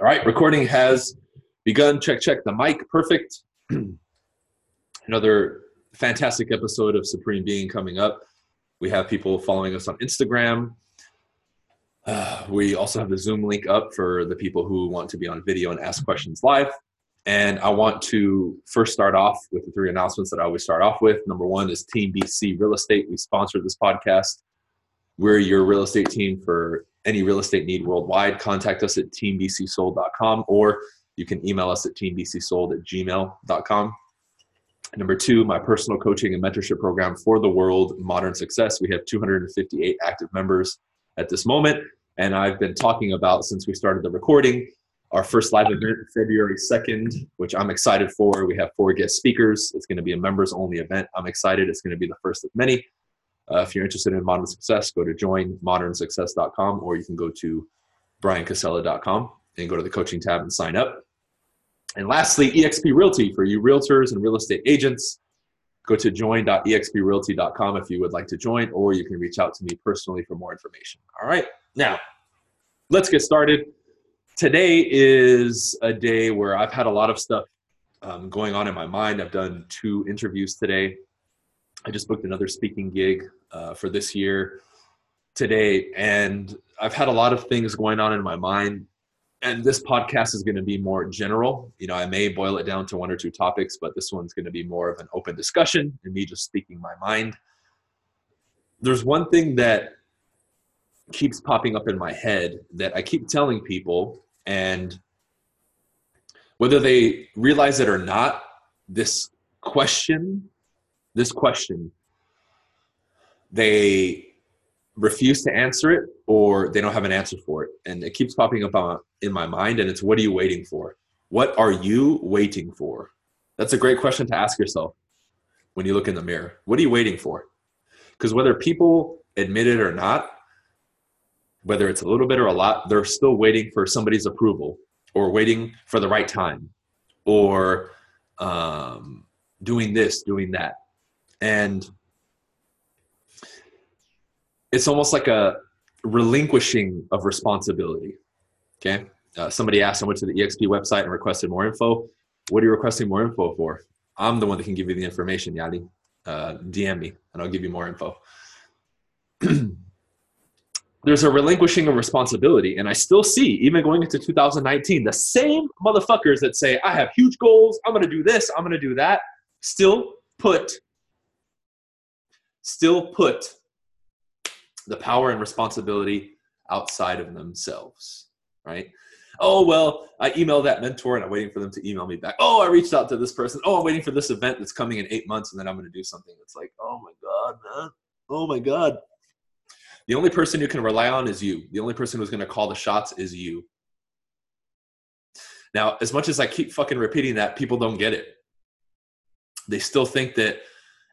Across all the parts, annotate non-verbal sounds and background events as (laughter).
All right, recording has begun. Check, check the mic. Perfect. (clears throat) Another fantastic episode of Supreme Being coming up. We have people following us on Instagram. Uh, we also have the Zoom link up for the people who want to be on video and ask questions live. And I want to first start off with the three announcements that I always start off with. Number one is Team BC Real Estate. We sponsor this podcast. We're your real estate team for any real estate need worldwide. Contact us at teambcsold.com or you can email us at teambcsold at gmail.com. Number two, my personal coaching and mentorship program for the world, Modern Success. We have 258 active members at this moment. And I've been talking about since we started the recording our first live event February 2nd, which I'm excited for. We have four guest speakers. It's going to be a members only event. I'm excited. It's going to be the first of many. Uh, if you're interested in modern success, go to joinmodernsuccess.com or you can go to bryancasella.com and go to the coaching tab and sign up. And lastly, eXp Realty for you realtors and real estate agents. Go to join.exprealty.com if you would like to join, or you can reach out to me personally for more information. All right, now let's get started. Today is a day where I've had a lot of stuff um, going on in my mind. I've done two interviews today. I just booked another speaking gig uh, for this year today, and I've had a lot of things going on in my mind. And this podcast is going to be more general. You know, I may boil it down to one or two topics, but this one's going to be more of an open discussion and me just speaking my mind. There's one thing that keeps popping up in my head that I keep telling people, and whether they realize it or not, this question, this question, they refuse to answer it or they don't have an answer for it. And it keeps popping up in my mind, and it's what are you waiting for? What are you waiting for? That's a great question to ask yourself when you look in the mirror. What are you waiting for? Because whether people admit it or not, whether it's a little bit or a lot, they're still waiting for somebody's approval or waiting for the right time or um, doing this, doing that. And it's almost like a relinquishing of responsibility. Okay. Uh, somebody asked, I went to the EXP website and requested more info. What are you requesting more info for? I'm the one that can give you the information, Yadi. Uh, DM me and I'll give you more info. (clears throat) there's a relinquishing of responsibility. And I still see, even going into 2019, the same motherfuckers that say, I have huge goals, I'm gonna do this, I'm gonna do that, still put, still put the power and responsibility outside of themselves, right? Oh, well, I emailed that mentor and I'm waiting for them to email me back. Oh, I reached out to this person. Oh, I'm waiting for this event that's coming in eight months and then I'm gonna do something. It's like, oh my God, man. Oh my God the only person you can rely on is you. The only person who's going to call the shots is you. Now, as much as I keep fucking repeating that, people don't get it. They still think that,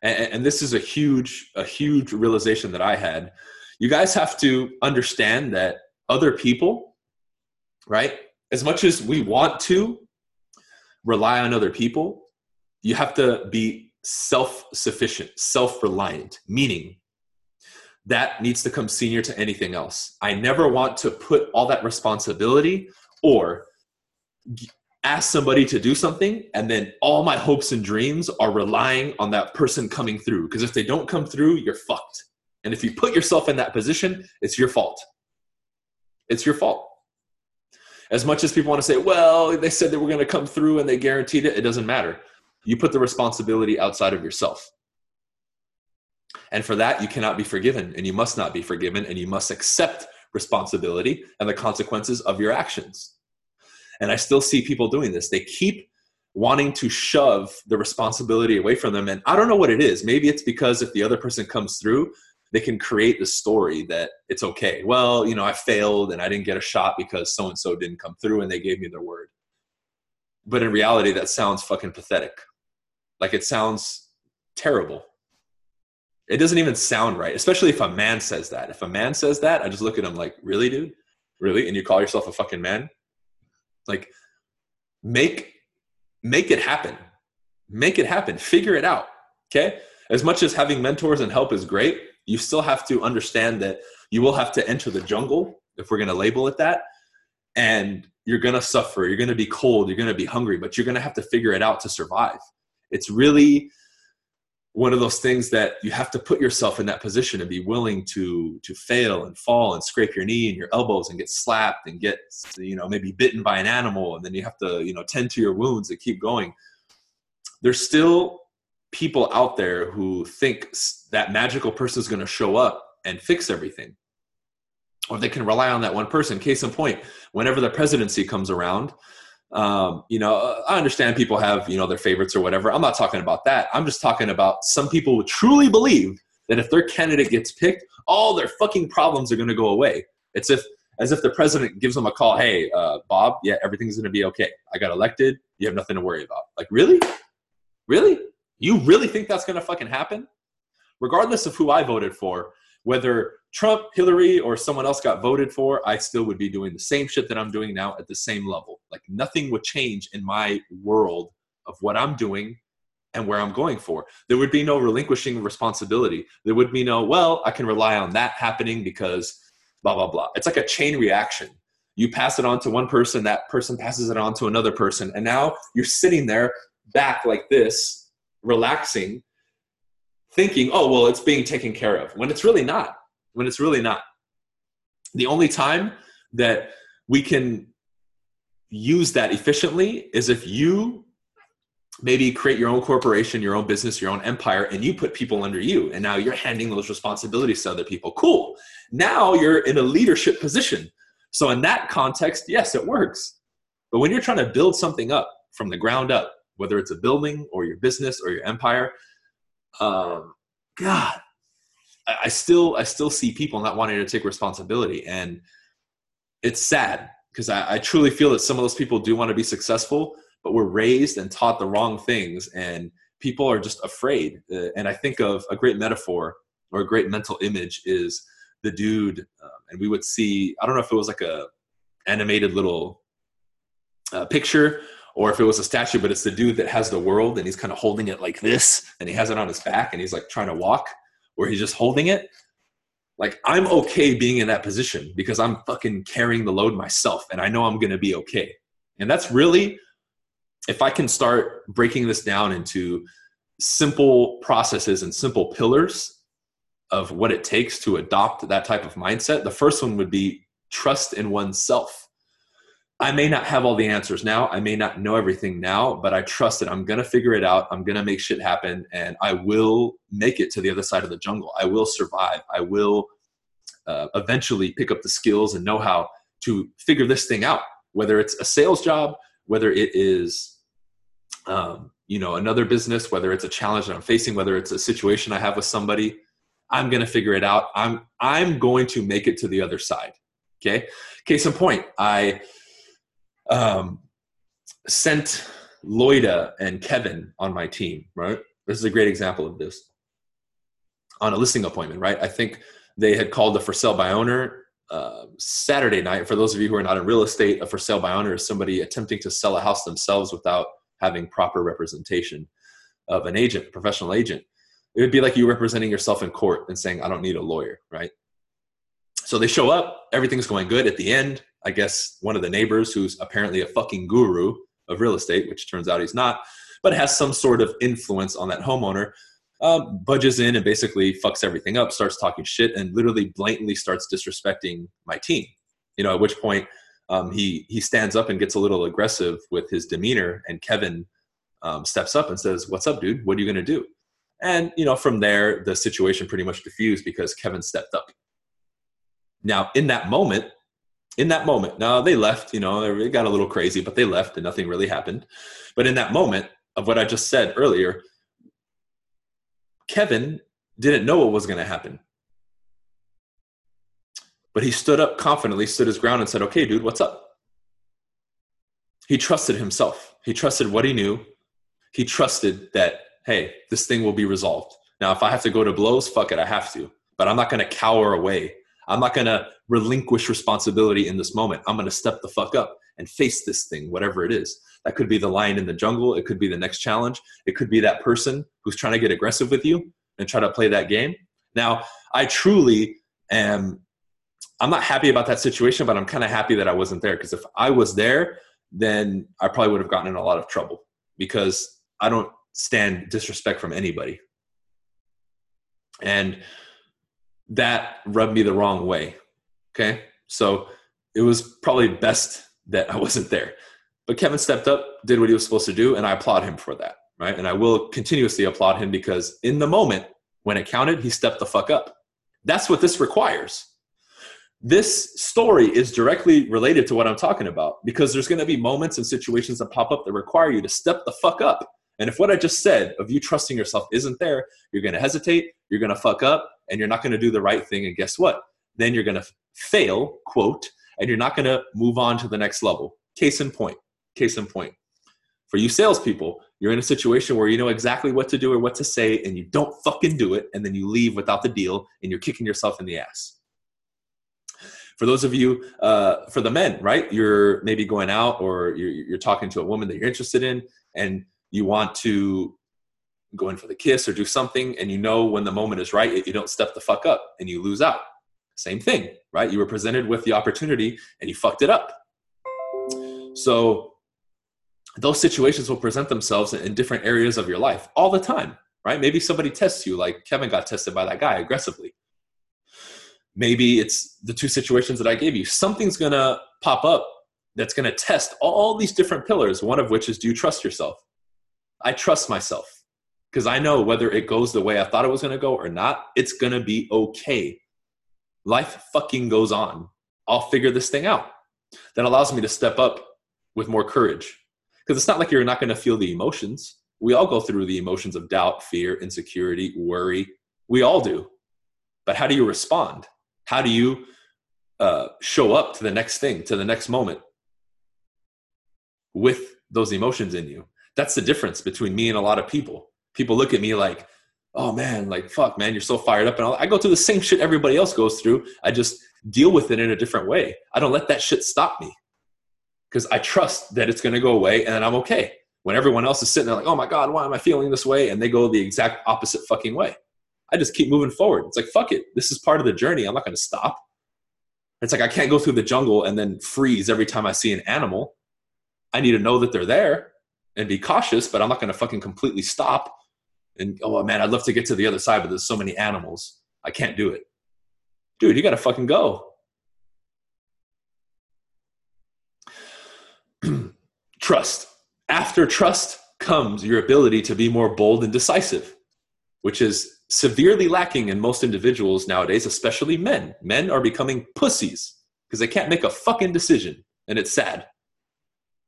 and, and this is a huge, a huge realization that I had. You guys have to understand that other people, right? As much as we want to rely on other people, you have to be self sufficient, self reliant, meaning that needs to come senior to anything else. I never want to put all that responsibility or ask somebody to do something and then all my hopes and dreams are relying on that person coming through. Because if they don't come through you're fucked. And if you put yourself in that position it's your fault. It's your fault. As much as people want to say well they said they were going to come through and they guaranteed it it doesn't matter. You put the responsibility outside of yourself. And for that, you cannot be forgiven and you must not be forgiven and you must accept responsibility and the consequences of your actions. And I still see people doing this. They keep wanting to shove the responsibility away from them. And I don't know what it is. Maybe it's because if the other person comes through, they can create the story that it's okay. Well, you know, I failed and I didn't get a shot because so and so didn't come through and they gave me their word. But in reality, that sounds fucking pathetic. Like it sounds terrible. It doesn't even sound right, especially if a man says that. If a man says that, I just look at him like, really, dude? Really? And you call yourself a fucking man? Like, make make it happen. Make it happen. Figure it out. Okay? As much as having mentors and help is great, you still have to understand that you will have to enter the jungle, if we're gonna label it that, and you're going to suffer, you're going to be cold, you're going to be hungry, but you're going to have to figure it out to survive. It's really one of those things that you have to put yourself in that position and be willing to to fail and fall and scrape your knee and your elbows and get slapped and get you know maybe bitten by an animal. And then you have to you know tend to your wounds and keep going. There's still people out there who think that magical person is going to show up and fix everything. Or they can rely on that one person. Case in point whenever the presidency comes around um, you know i understand people have you know their favorites or whatever. I'm not talking about that. I'm just talking about some people who truly believe that if their candidate gets picked all their fucking problems are going to go away. It's if as if the president gives them a call hey uh, bob yeah everything's going to be okay. I got elected. You have nothing to worry about. Like really? Really? You really think that's going to fucking happen? Regardless of who i voted for whether Trump, Hillary, or someone else got voted for, I still would be doing the same shit that I'm doing now at the same level. Like nothing would change in my world of what I'm doing and where I'm going for. There would be no relinquishing responsibility. There would be no, well, I can rely on that happening because blah, blah, blah. It's like a chain reaction. You pass it on to one person, that person passes it on to another person. And now you're sitting there back like this, relaxing, thinking, oh, well, it's being taken care of, when it's really not. When it's really not. The only time that we can use that efficiently is if you maybe create your own corporation, your own business, your own empire, and you put people under you. And now you're handing those responsibilities to other people. Cool. Now you're in a leadership position. So, in that context, yes, it works. But when you're trying to build something up from the ground up, whether it's a building or your business or your empire, um, God, I, I still I still see people not wanting to take responsibility, and it's sad because I, I truly feel that some of those people do want to be successful, but were raised and taught the wrong things, and people are just afraid. Uh, and I think of a great metaphor or a great mental image is the dude, um, and we would see. I don't know if it was like a animated little uh, picture or if it was a statue, but it's the dude that has the world and he's kind of holding it like this and he has it on his back and he's like trying to walk where he's just holding it. Like I'm okay being in that position because I'm fucking carrying the load myself and I know I'm going to be okay. And that's really, if I can start breaking this down into simple processes and simple pillars of what it takes to adopt that type of mindset, the first one would be trust in oneself I may not have all the answers now. I may not know everything now, but I trust that I'm going to figure it out. I'm going to make shit happen and I will make it to the other side of the jungle. I will survive. I will uh, eventually pick up the skills and know how to figure this thing out, whether it's a sales job, whether it is, um, you know, another business, whether it's a challenge that I'm facing, whether it's a situation I have with somebody. I'm going to figure it out. I'm, I'm going to make it to the other side. Okay. Case in point, I, um, sent Loida and Kevin on my team, right? This is a great example of this. On a listing appointment, right? I think they had called the for sale by owner uh, Saturday night. For those of you who are not in real estate, a for sale by owner is somebody attempting to sell a house themselves without having proper representation of an agent, a professional agent. It would be like you representing yourself in court and saying, I don't need a lawyer, right? So they show up, everything's going good. At the end, I guess one of the neighbors, who's apparently a fucking guru of real estate, which turns out he's not, but has some sort of influence on that homeowner, um, budges in and basically fucks everything up, starts talking shit, and literally blatantly starts disrespecting my team. You know, at which point um, he he stands up and gets a little aggressive with his demeanor, and Kevin um, steps up and says, "What's up, dude? What are you gonna do?" And you know, from there, the situation pretty much diffused because Kevin stepped up. Now, in that moment, in that moment, now they left, you know, it got a little crazy, but they left and nothing really happened. But in that moment of what I just said earlier, Kevin didn't know what was going to happen. But he stood up confidently, stood his ground, and said, Okay, dude, what's up? He trusted himself. He trusted what he knew. He trusted that, hey, this thing will be resolved. Now, if I have to go to blows, fuck it, I have to. But I'm not going to cower away I'm not going to relinquish responsibility in this moment. I'm going to step the fuck up and face this thing, whatever it is. That could be the lion in the jungle. It could be the next challenge. It could be that person who's trying to get aggressive with you and try to play that game. Now, I truly am I'm not happy about that situation, but I'm kind of happy that I wasn't there because if I was there, then I probably would have gotten in a lot of trouble because I don't stand disrespect from anybody. And that rubbed me the wrong way. Okay. So it was probably best that I (laughs) wasn't there. But Kevin stepped up, did what he was supposed to do, and I applaud him for that. Right. And I will continuously applaud him because in the moment when it counted, he stepped the fuck up. That's what this requires. This story is directly related to what I'm talking about because there's going to be moments and situations that pop up that require you to step the fuck up. And if what I just said of you trusting yourself isn't there, you're going to hesitate, you're going to fuck up, and you're not going to do the right thing. And guess what? Then you're going to fail, quote, and you're not going to move on to the next level. Case in point. Case in point. For you salespeople, you're in a situation where you know exactly what to do or what to say, and you don't fucking do it, and then you leave without the deal, and you're kicking yourself in the ass. For those of you, uh, for the men, right? You're maybe going out or you're, you're talking to a woman that you're interested in, and you want to go in for the kiss or do something, and you know when the moment is right, you don't step the fuck up and you lose out. Same thing, right? You were presented with the opportunity and you fucked it up. So those situations will present themselves in different areas of your life all the time, right? Maybe somebody tests you, like Kevin got tested by that guy aggressively. Maybe it's the two situations that I gave you. Something's gonna pop up that's gonna test all these different pillars, one of which is do you trust yourself? I trust myself because I know whether it goes the way I thought it was gonna go or not, it's gonna be okay. Life fucking goes on. I'll figure this thing out. That allows me to step up with more courage because it's not like you're not going to feel the emotions. We all go through the emotions of doubt, fear, insecurity, worry. We all do. But how do you respond? How do you uh, show up to the next thing, to the next moment with those emotions in you? That's the difference between me and a lot of people. People look at me like, oh man, like, fuck, man, you're so fired up. And I go through the same shit everybody else goes through. I just deal with it in a different way. I don't let that shit stop me because I trust that it's going to go away and I'm okay. When everyone else is sitting there like, oh my God, why am I feeling this way? And they go the exact opposite fucking way. I just keep moving forward. It's like, fuck it. This is part of the journey. I'm not going to stop. It's like I can't go through the jungle and then freeze every time I see an animal. I need to know that they're there and be cautious, but I'm not going to fucking completely stop. And oh man, I'd love to get to the other side, but there's so many animals. I can't do it. Dude, you got to fucking go. (clears throat) trust. After trust comes your ability to be more bold and decisive, which is severely lacking in most individuals nowadays, especially men. Men are becoming pussies because they can't make a fucking decision, and it's sad.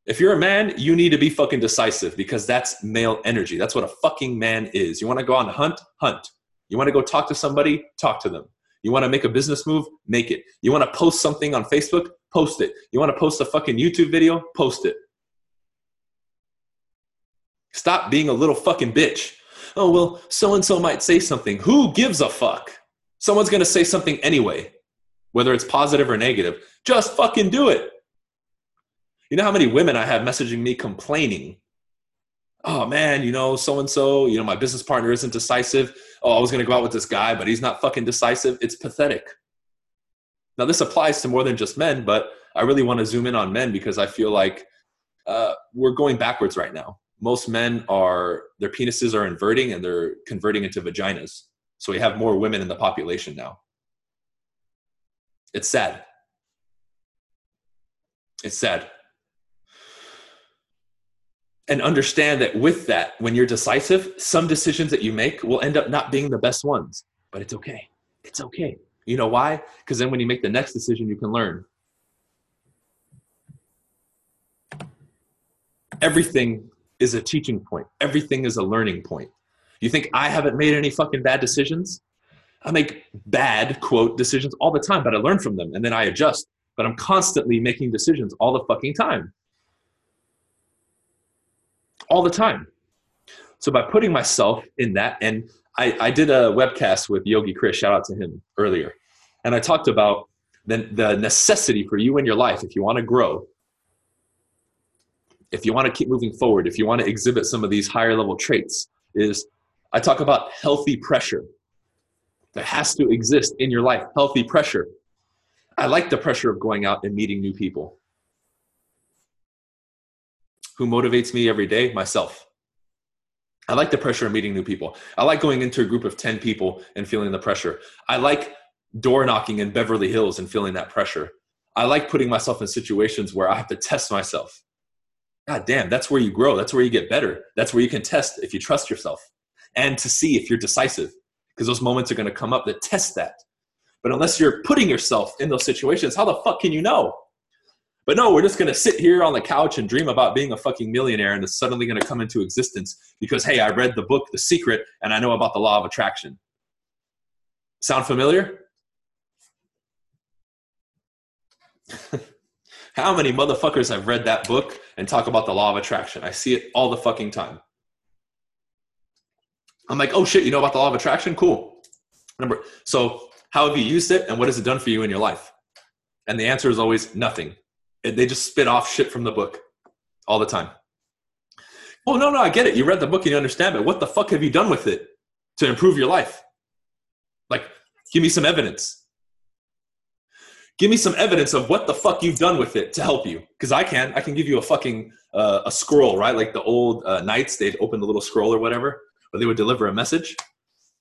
If you're a man, you need to be fucking decisive because that's male energy. That's what a fucking man is. You want to go on a hunt? Hunt. You want to go talk to somebody? Talk to them. You want to make a business move? Make it. You want to post something on Facebook? Post it. You want to post a fucking YouTube video? Post it. Stop being a little fucking bitch. Oh, well, so and so might say something. Who gives a fuck? Someone's going to say something anyway, whether it's positive or negative. Just fucking do it. You know how many women I have messaging me complaining? Oh man, you know, so and so, you know, my business partner isn't decisive. Oh, I was going to go out with this guy, but he's not fucking decisive. It's pathetic. Now, this applies to more than just men, but I really want to zoom in on men because I feel like uh, we're going backwards right now most men are their penises are inverting and they're converting into vaginas. So we have more women in the population now. It's sad. It's sad. And understand that with that, when you're decisive, some decisions that you make will end up not being the best ones, but it's okay. It's okay. You know why? Because then when you make the next decision, you can learn. Everything is a teaching point. Everything is a learning point. You think I haven't made any fucking bad decisions? I make bad quote decisions all the time, but I learn from them and then I adjust. But I'm constantly making decisions all the fucking time. All the time. So by putting myself in that, and I, I did a webcast with Yogi Chris, shout out to him earlier. And I talked about the, the necessity for you in your life, if you want to grow, if you want to keep moving forward, if you want to exhibit some of these higher level traits, is I talk about healthy pressure that has to exist in your life, healthy pressure. I like the pressure of going out and meeting new people. Who motivates me every day? Myself. I like the pressure of meeting new people. I like going into a group of 10 people and feeling the pressure. I like door knocking in Beverly Hills and feeling that pressure. I like putting myself in situations where I have to test myself. God damn, that's where you grow. That's where you get better. That's where you can test if you trust yourself and to see if you're decisive because those moments are going to come up that test that. But unless you're putting yourself in those situations, how the fuck can you know? But no, we're just going to sit here on the couch and dream about being a fucking millionaire and it's suddenly going to come into existence because, hey, I read the book, The Secret, and I know about the law of attraction. Sound familiar? (laughs) How many motherfuckers have read that book and talk about the law of attraction? I see it all the fucking time. I'm like, oh shit, you know about the law of attraction? Cool. Number so how have you used it and what has it done for you in your life? And the answer is always nothing. They just spit off shit from the book all the time. Oh no, no, I get it. You read the book and you understand, but what the fuck have you done with it to improve your life? Like, give me some evidence give me some evidence of what the fuck you've done with it to help you because i can i can give you a fucking uh, a scroll right like the old uh, knights they'd open the little scroll or whatever or they would deliver a message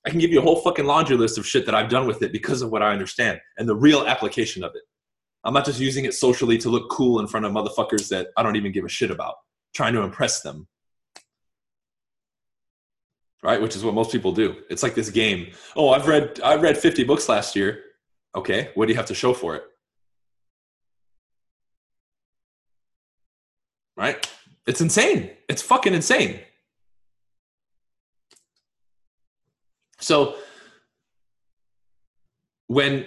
i can give you a whole fucking laundry list of shit that i've done with it because of what i understand and the real application of it i'm not just using it socially to look cool in front of motherfuckers that i don't even give a shit about trying to impress them right which is what most people do it's like this game oh i've read i read 50 books last year Okay, what do you have to show for it? Right? It's insane. It's fucking insane. So when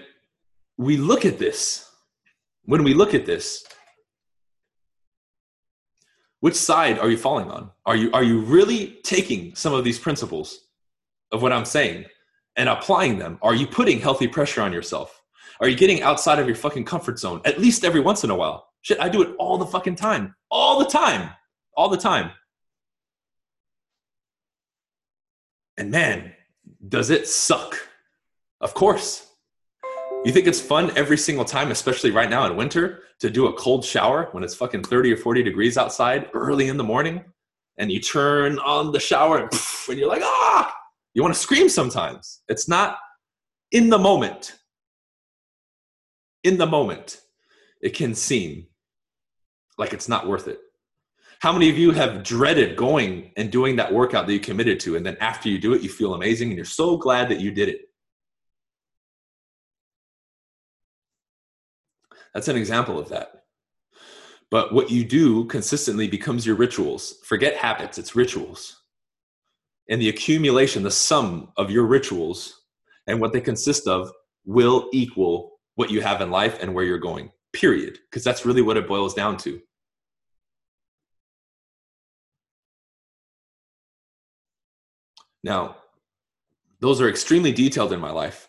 we look at this, when we look at this, which side are you falling on? Are you are you really taking some of these principles of what I'm saying and applying them? Are you putting healthy pressure on yourself? Are you getting outside of your fucking comfort zone at least every once in a while? Shit, I do it all the fucking time. All the time. All the time. And man, does it suck? Of course. You think it's fun every single time, especially right now in winter, to do a cold shower when it's fucking 30 or 40 degrees outside early in the morning? And you turn on the shower and, and you're like, ah, you want to scream sometimes. It's not in the moment. In the moment, it can seem like it's not worth it. How many of you have dreaded going and doing that workout that you committed to, and then after you do it, you feel amazing and you're so glad that you did it? That's an example of that. But what you do consistently becomes your rituals. Forget habits, it's rituals and the accumulation, the sum of your rituals and what they consist of will equal what you have in life and where you're going, period. Because that's really what it boils down to. Now, those are extremely detailed in my life.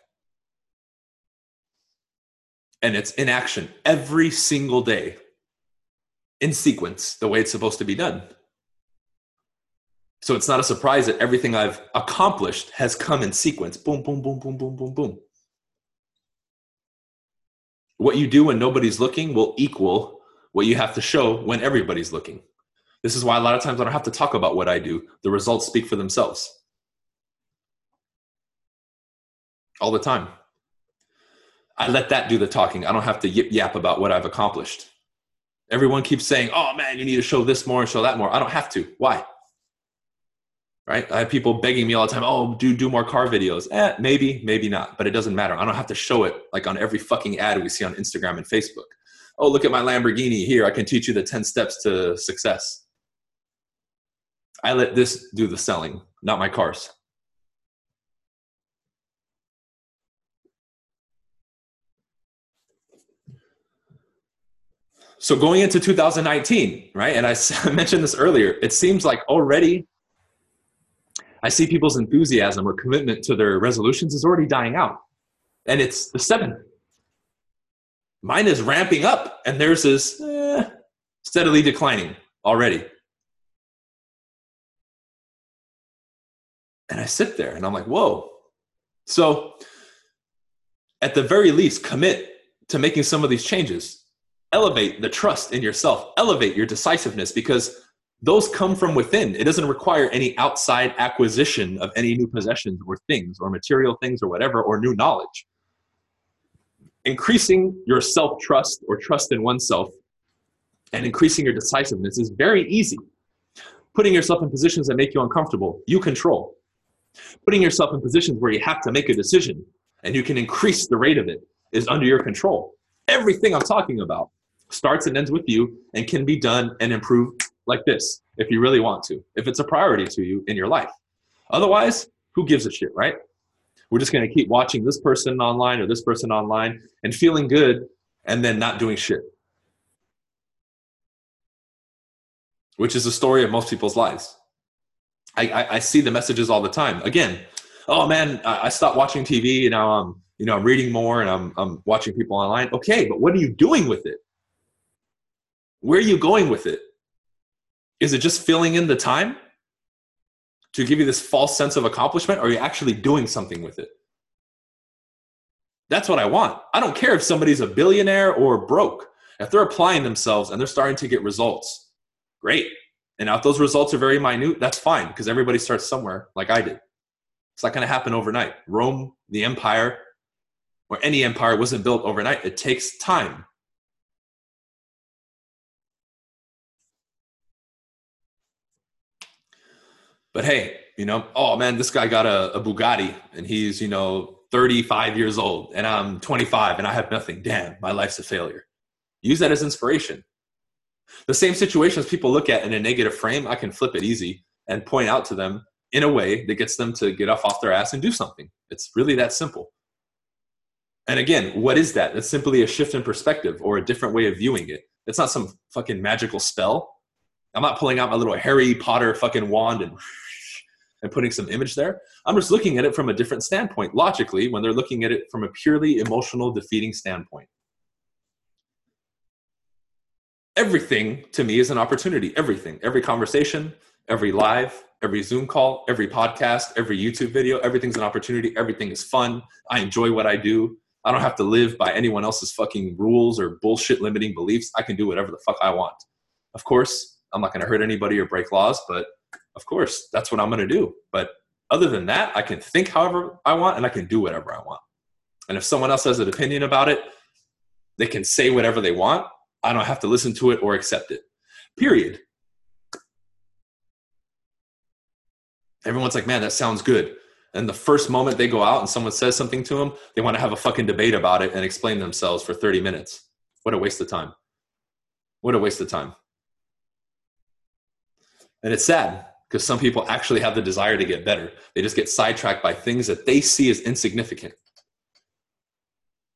And it's in action every single day in sequence, the way it's supposed to be done. So it's not a surprise that everything I've accomplished has come in sequence. Boom, boom, boom, boom, boom, boom, boom. What you do when nobody's looking will equal what you have to show when everybody's looking. This is why a lot of times I don't have to talk about what I do. The results speak for themselves. All the time. I let that do the talking. I don't have to yip yap about what I've accomplished. Everyone keeps saying, oh man, you need to show this more and show that more. I don't have to. Why? right? I have people begging me all the time, oh, do do more car videos. Eh, maybe, maybe not, but it doesn't matter. I don't have to show it like on every fucking ad we see on Instagram and Facebook. Oh, look at my Lamborghini here. I can teach you the 10 steps to success. I let this do the selling, not my cars. So going into 2019, right? And (laughs) I mentioned this earlier, it seems like already I see people's enthusiasm or commitment to their resolutions is already dying out. And it's the seven. Mine is ramping up, and theirs is eh, steadily declining already. And I sit there and I'm like, whoa. So, at the very least, commit to making some of these changes. Elevate the trust in yourself, elevate your decisiveness because those come from within. It doesn't require any outside acquisition of any new possessions or things or material things or whatever or new knowledge. Increasing your self trust or trust in oneself and increasing your decisiveness is very easy. Putting yourself in positions that make you uncomfortable, you control. Putting yourself in positions where you have to make a decision and you can increase the rate of it is under your control. Everything I'm talking about starts and ends with you and can be done and improved like this if you really want to, if it's a priority to you in your life. Otherwise, who gives a shit, right? We're just going to keep watching this person online or this person online and feeling good and then not doing shit. Which is the story of most people's lives. I, I, I see the messages all the time. Again, oh man, I, I stopped watching TV and now I'm, you know, I'm reading more and I'm, I'm watching people online. Okay, but what are you doing with it? Where are you going with it? Is it just filling in the time to give you this false sense of accomplishment, or are you actually doing something with it? That's what I want. I don't care if somebody's a billionaire or broke. If they're applying themselves and they're starting to get results, great. And now if those results are very minute, that's fine because everybody starts somewhere like I did. It's not going to happen overnight. Rome, the empire, or any empire wasn't built overnight. It takes time. But hey, you know, oh man, this guy got a, a Bugatti and he's, you know, 35 years old and I'm 25 and I have nothing. Damn, my life's a failure. Use that as inspiration. The same situations people look at in a negative frame, I can flip it easy and point out to them in a way that gets them to get off off their ass and do something. It's really that simple. And again, what is that? It's simply a shift in perspective or a different way of viewing it. It's not some fucking magical spell. I'm not pulling out my little Harry Potter fucking wand and and putting some image there. I'm just looking at it from a different standpoint, logically, when they're looking at it from a purely emotional, defeating standpoint. Everything to me is an opportunity. Everything, every conversation, every live, every Zoom call, every podcast, every YouTube video, everything's an opportunity. Everything is fun. I enjoy what I do. I don't have to live by anyone else's fucking rules or bullshit limiting beliefs. I can do whatever the fuck I want. Of course, I'm not going to hurt anybody or break laws, but of course, that's what I'm going to do. But other than that, I can think however I want and I can do whatever I want. And if someone else has an opinion about it, they can say whatever they want. I don't have to listen to it or accept it. Period. Everyone's like, man, that sounds good. And the first moment they go out and someone says something to them, they want to have a fucking debate about it and explain themselves for 30 minutes. What a waste of time. What a waste of time. And it's sad because some people actually have the desire to get better. They just get sidetracked by things that they see as insignificant.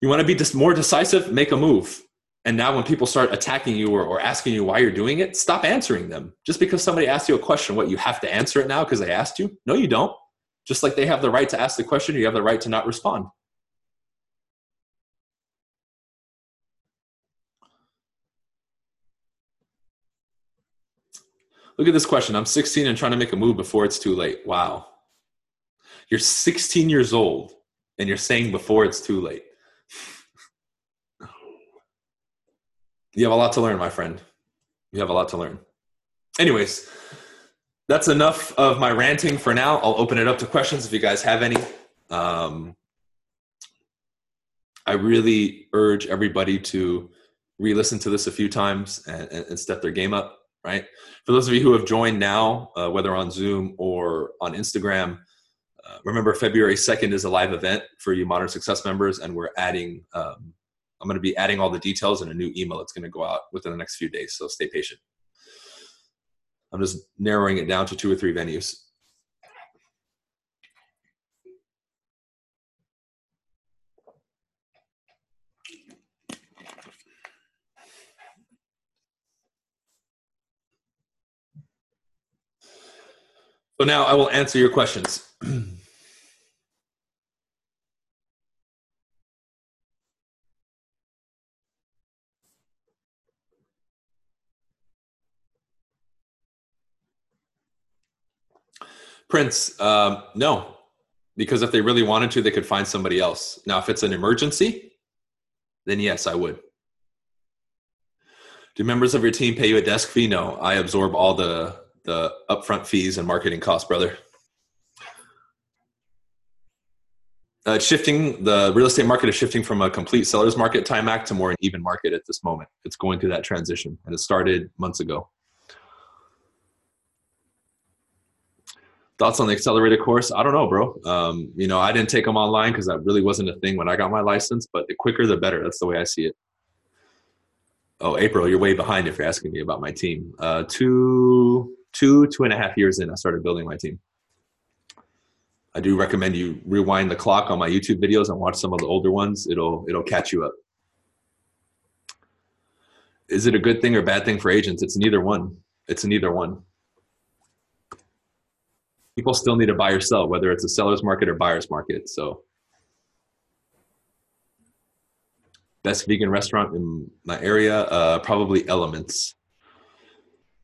You want to be just more decisive? Make a move. And now, when people start attacking you or, or asking you why you're doing it, stop answering them. Just because somebody asks you a question, what you have to answer it now because they asked you? No, you don't. Just like they have the right to ask the question, you have the right to not respond. Look at this question. I'm 16 and trying to make a move before it's too late. Wow. You're 16 years old and you're saying before it's too late. (laughs) you have a lot to learn, my friend. You have a lot to learn. Anyways, that's enough of my ranting for now. I'll open it up to questions if you guys have any. Um, I really urge everybody to re listen to this a few times and, and, step their game up right? For those of you who have joined now, uh, whether on Zoom or on Instagram, uh, remember February 2nd is a live event for you Modern Success members, and we're adding, um, I'm going to be adding all the details in a new email that's going to go out within the next few days, so stay patient. I'm just narrowing it down to two or three venues. So now I will answer your questions. (clears throat) Prince, um, no, because if they really wanted to, they could find somebody else. Now, if it's an emergency, then yes, I would. Do members of your team pay you a desk fee? No, I absorb all the the upfront fees and marketing costs, brother. Uh, shifting the real estate market is shifting from a complete seller's market time act to more an even market at this moment. It's going through that transition, and it started months ago. Thoughts on the accelerated course? I don't know, bro. Um, you know, I didn't take them online because that really wasn't a thing when I got my license. But the quicker, the better. That's the way I see it. Oh, April, you're way behind if you're asking me about my team. Uh, two, two, two and a half years in, I started building my team. I do recommend you rewind the clock on my YouTube videos and watch some of the older ones. It'll it'll catch you up. Is it a good thing or bad thing for agents? It's neither one. It's neither one. People still need to buy or sell, whether it's a seller's market or buyer's market. So, best vegan restaurant in my area, uh, probably Elements.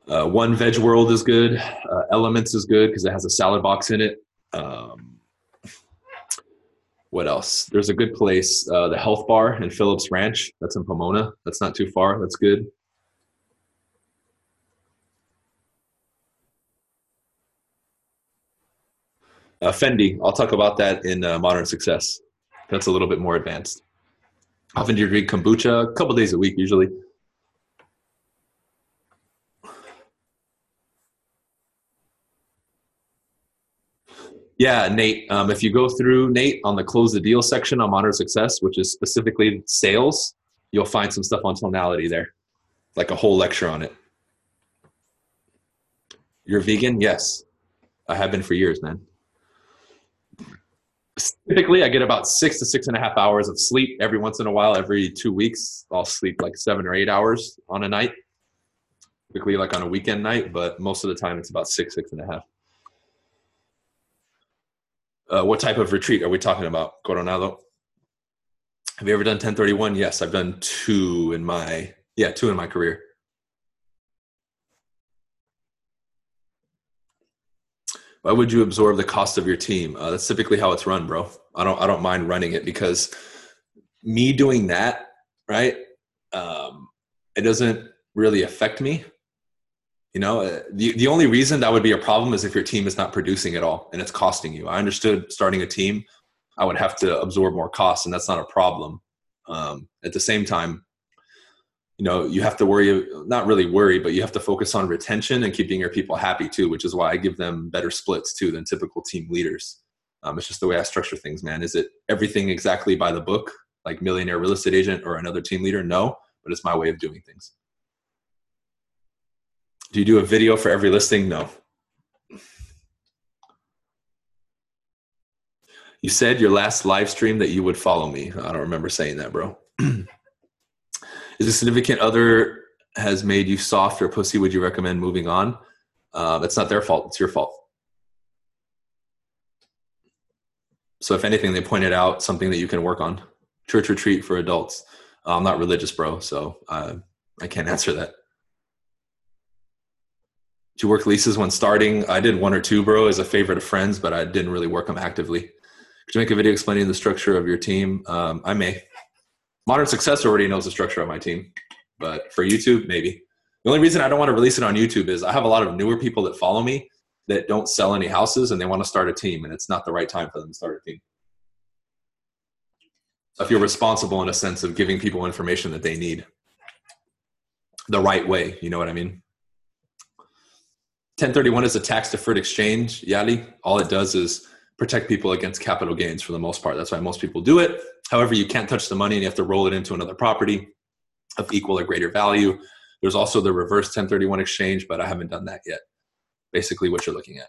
Uh, one Veg World is good. Uh, Elements is good because it has a salad box in it. Um, what else? There's a good place, uh, the Health Bar in Phillips Ranch. That's in Pomona. That's not too far. That's good. Uh, Fendi. I'll talk about that in uh, Modern Success. That's a little bit more advanced. Often do you drink kombucha? A couple days a week, usually. Yeah, Nate. Um, if you go through Nate on the close the deal section on Modern Success, which is specifically sales, you'll find some stuff on tonality there, like a whole lecture on it. You're vegan? Yes, I have been for years, man. Typically, I get about six to six and a half hours of sleep every once in a while. Every two weeks, I'll sleep like seven or eight hours on a night. Typically, like on a weekend night, but most of the time, it's about six, six and a half. Uh, what type of retreat are we talking about, Coronado? Have you ever done 1031? Yes, I've done two in my yeah two in my career. Why would you absorb the cost of your team? Uh, that's typically how it's run, bro. I don't I don't mind running it because me doing that, right? Um, it doesn't really affect me you know, uh, the, the only reason that would be a problem is if your team is not producing at all and it's costing you. I understood starting a team, I would have to absorb more costs, and that's not a problem. Um, at the same time, you know, you have to worry, not really worry, but you have to focus on retention and keeping your people happy too, which is why I give them better splits too than typical team leaders. Um, it's just the way I structure things, man. Is it everything exactly by the book, like millionaire real estate agent or another team leader? No, but it's my way of doing things. Do you do a video for every listing? No. You said your last live stream that you would follow me. I don't remember saying that, bro. (clears throat) Is a significant other has made you soft or pussy? Would you recommend moving on? Uh, it's not their fault. It's your fault. So if anything, they pointed out something that you can work on. Church retreat for adults. I'm not religious, bro, so uh, I can't (laughs) answer that to work leases when starting? I did one or two, bro, as a favorite of friends, but I didn't really work them actively. Could you make a video explaining the structure of your team? Um, I may. Modern Success already knows the structure of my team, but for YouTube, maybe. The only reason I don't want to release it on YouTube is I have a lot of newer people that follow me that don't sell any houses and they want to start a team, and it's not the right time for them to start a team. If you're responsible in a sense of giving people information that they need the right way, you know what I mean? 1031 is a tax deferred exchange, Yali. All it does is protect people against capital gains for the most part. That's why most people do it. However, you can't touch the money and you have to roll it into another property of equal or greater value. There's also the reverse 1031 exchange, but I haven't done that yet. Basically, what you're looking at.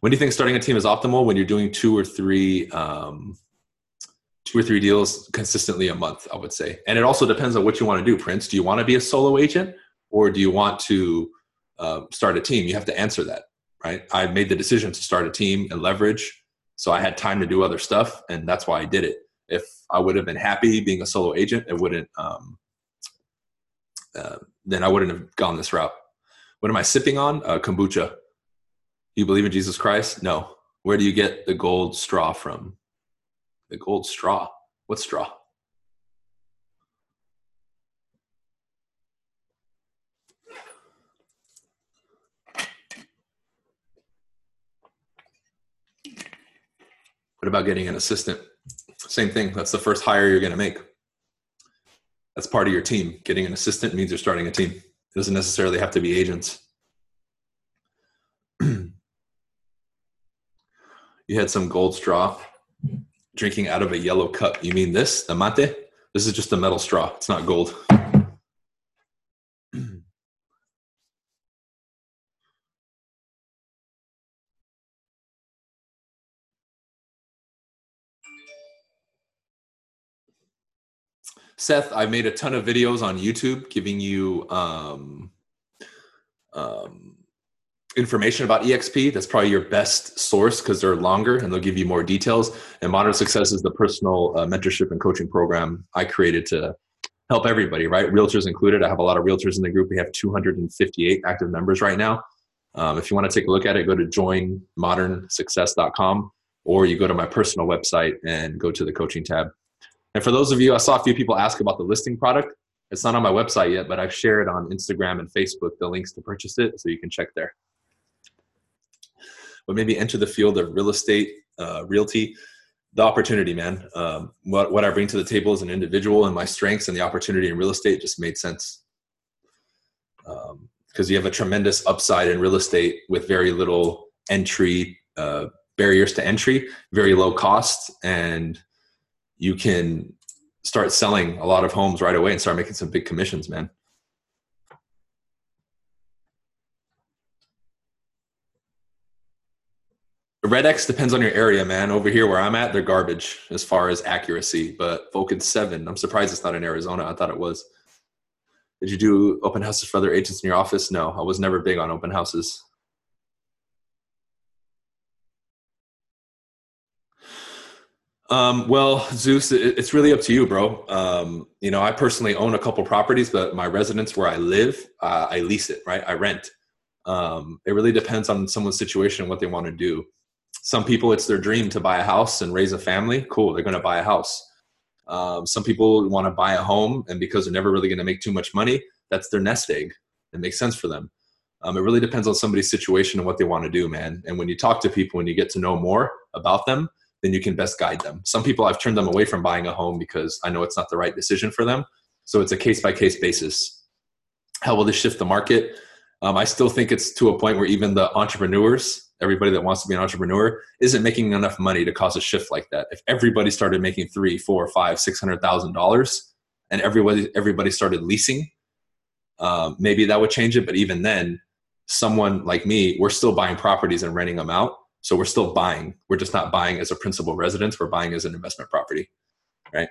When do you think starting a team is optimal? When you're doing two or three, um, two or three deals consistently a month, I would say. And it also depends on what you want to do, Prince. Do you want to be a solo agent, or do you want to uh, start a team, you have to answer that, right? I made the decision to start a team and leverage, so I had time to do other stuff, and that's why I did it. If I would have been happy being a solo agent, it wouldn't. Um, uh, then I wouldn't have gone this route. What am I sipping on? Uh, kombucha. You believe in Jesus Christ? No. Where do you get the gold straw from? The gold straw. What straw? What about getting an assistant? Same thing. That's the first hire you're going to make. That's part of your team. Getting an assistant means you're starting a team. It doesn't necessarily have to be agents. (clears throat) you had some gold straw drinking out of a yellow cup. You mean this, the mate? This is just a metal straw. It's not gold. Seth, I made a ton of videos on YouTube giving you um, um, information about EXP. That's probably your best source because they're longer and they'll give you more details. And Modern Success is the personal uh, mentorship and coaching program I created to help everybody, right? Realtors included. I have a lot of realtors in the group. We have 258 active members right now. Um, if you want to take a look at it, go to joinmodernsuccess.com or you go to my personal website and go to the coaching tab. And for those of you, I saw a few people ask about the listing product. It's not on my website yet, but I've shared on Instagram and Facebook the links to purchase it, so you can check there. But maybe enter the field of real estate, uh, realty, the opportunity, man. Um, what what I bring to the table as an individual and my strengths and the opportunity in real estate just made sense. Because um, you have a tremendous upside in real estate with very little entry uh, barriers to entry, very low cost, and you can start selling a lot of homes right away and start making some big commissions, man. Red X depends on your area, man. Over here where I'm at, they're garbage as far as accuracy. But Vulcan 7, I'm surprised it's not in Arizona. I thought it was. Did you do open houses for other agents in your office? No, I was never big on open houses. Um, well, Zeus, it's really up to you, bro. Um, you know, I personally own a couple properties, but my residence where I live, uh, I lease it, right? I rent. Um, it really depends on someone's situation and what they want to do. Some people, it's their dream to buy a house and raise a family. Cool, they're going to buy a house. Um, some people want to buy a home, and because they're never really going to make too much money, that's their nest egg. It makes sense for them. Um, it really depends on somebody's situation and what they want to do, man. And when you talk to people and you get to know more about them, then you can best guide them. Some people I've turned them away from buying a home because I know it's not the right decision for them. So it's a case by case basis. How will this shift the market? Um, I still think it's to a point where even the entrepreneurs, everybody that wants to be an entrepreneur, isn't making enough money to cause a shift like that. If everybody started making three, four, five, six hundred thousand dollars, and everybody everybody started leasing, um, maybe that would change it. But even then, someone like me, we're still buying properties and renting them out so we're still buying. We're just not buying as a principal residence. We're buying as an investment property, right?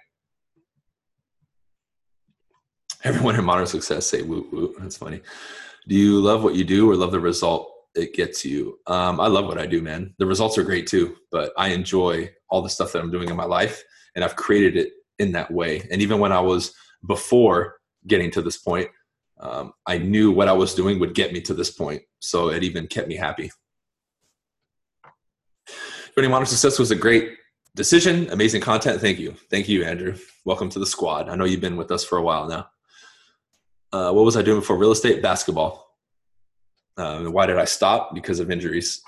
Everyone in modern success say woo woo. That's funny. Do you love what you do or love the result it gets you? Um, I love what I do, man. The results are great too, but I enjoy all the stuff that I'm doing in my life, and I've created it in that way. And even when I was before getting to this point, um, I knew what I was doing would get me to this point. So it even kept me happy. Joining Modern Success was a great decision. Amazing content. Thank you. Thank you, Andrew. Welcome to the squad. I know you've been with us for a while now. Uh, what was I doing before real estate? Basketball. Uh, why did I stop? Because of injuries.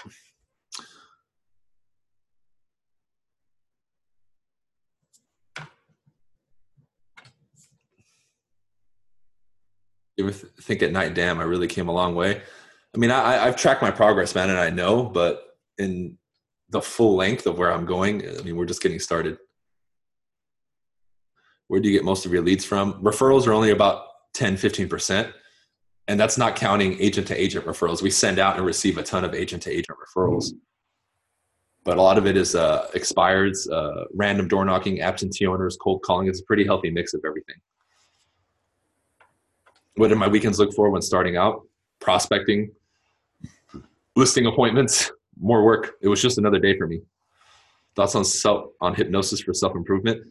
You ever think at night, damn, I really came a long way? I mean, I, I've tracked my progress, man, and I know, but in the full length of where I'm going, I mean, we're just getting started. Where do you get most of your leads from? Referrals are only about 10, 15%. And that's not counting agent to agent referrals. We send out and receive a ton of agent to agent referrals. But a lot of it is uh, expireds, uh, random door knocking, absentee owners, cold calling. It's a pretty healthy mix of everything. What do my weekends look for when starting out? Prospecting, listing appointments, more work. It was just another day for me. Thoughts on self on hypnosis for self improvement?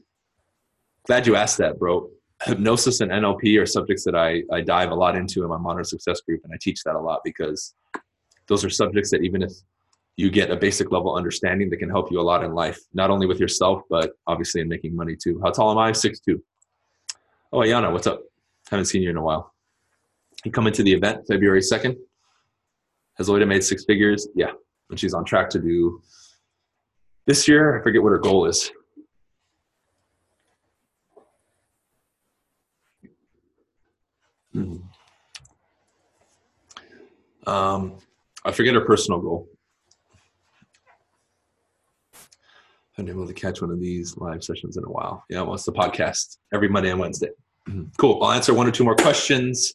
Glad you asked that, bro. Hypnosis and NLP are subjects that I, I dive a lot into in my modern success group, and I teach that a lot because those are subjects that even if you get a basic level understanding that can help you a lot in life, not only with yourself, but obviously in making money too. How tall am I? Six two. Oh, Ayana, what's up? Haven't seen you in a while. You coming to the event February 2nd? Has Loida made six figures? Yeah, and she's on track to do This year, I forget what her goal is. Hmm. Um, I forget her personal goal. I've been able to catch one of these live sessions in a while. Yeah, well, it's the podcast every Monday and Wednesday. cool. I'll answer one or two more questions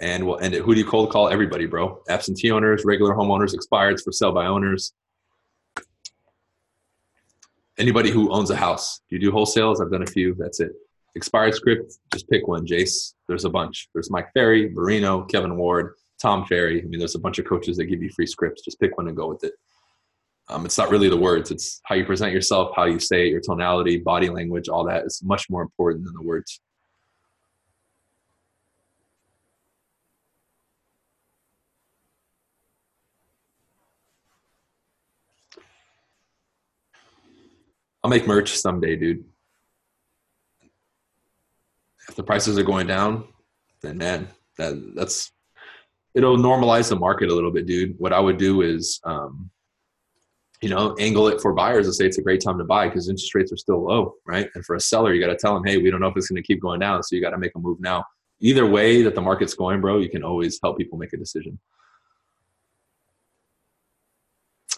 and we'll end it. Who do you cold call? Everybody, bro. Absentee owners, regular homeowners, expireds for sale by owners. Anybody who owns a house. Do you do wholesales? I've done a few. That's it. Expired script, just pick one, Jace. There's a bunch. There's Mike Ferry, Marino, Kevin Ward, Tom Ferry. I mean, there's a bunch of coaches that give you free scripts. Just pick one and go with it. Um, it's not really the words. It's how you present yourself, how you say it, your tonality, body language, all that is much more important than the words. I'll make merch someday, dude. If the prices are going down, then man, that that's it'll normalize the market a little bit, dude. What I would do is, um, you know, angle it for buyers and say it's a great time to buy because interest rates are still low, right? And for a seller, you got to tell them, hey, we don't know if it's going to keep going down, so you got to make a move now. Either way that the market's going, bro, you can always help people make a decision.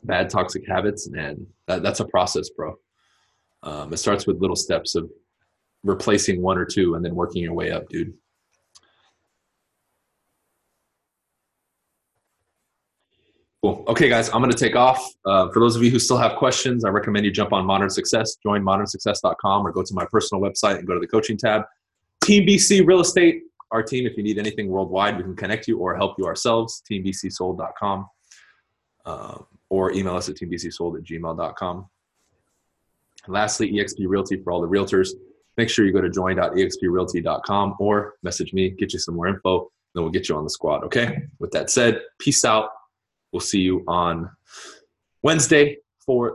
Bad toxic habits, man, that, that's a process, bro. Um, it starts with little steps of replacing one or two and then working your way up, dude. Cool. Okay, guys, I'm going to take off. Uh, for those of you who still have questions, I recommend you jump on Modern Success, join modernsuccess.com, or go to my personal website and go to the coaching tab. Team BC Real Estate, our team. If you need anything worldwide, we can connect you or help you ourselves. TeamBCSold.com, um, or email us at teambcsold at gmail.com. And lastly, eXp Realty for all the realtors. Make sure you go to join.exprealty.com or message me, get you some more info, then we'll get you on the squad. Okay. With that said, peace out. We'll see you on Wednesday for